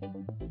Thank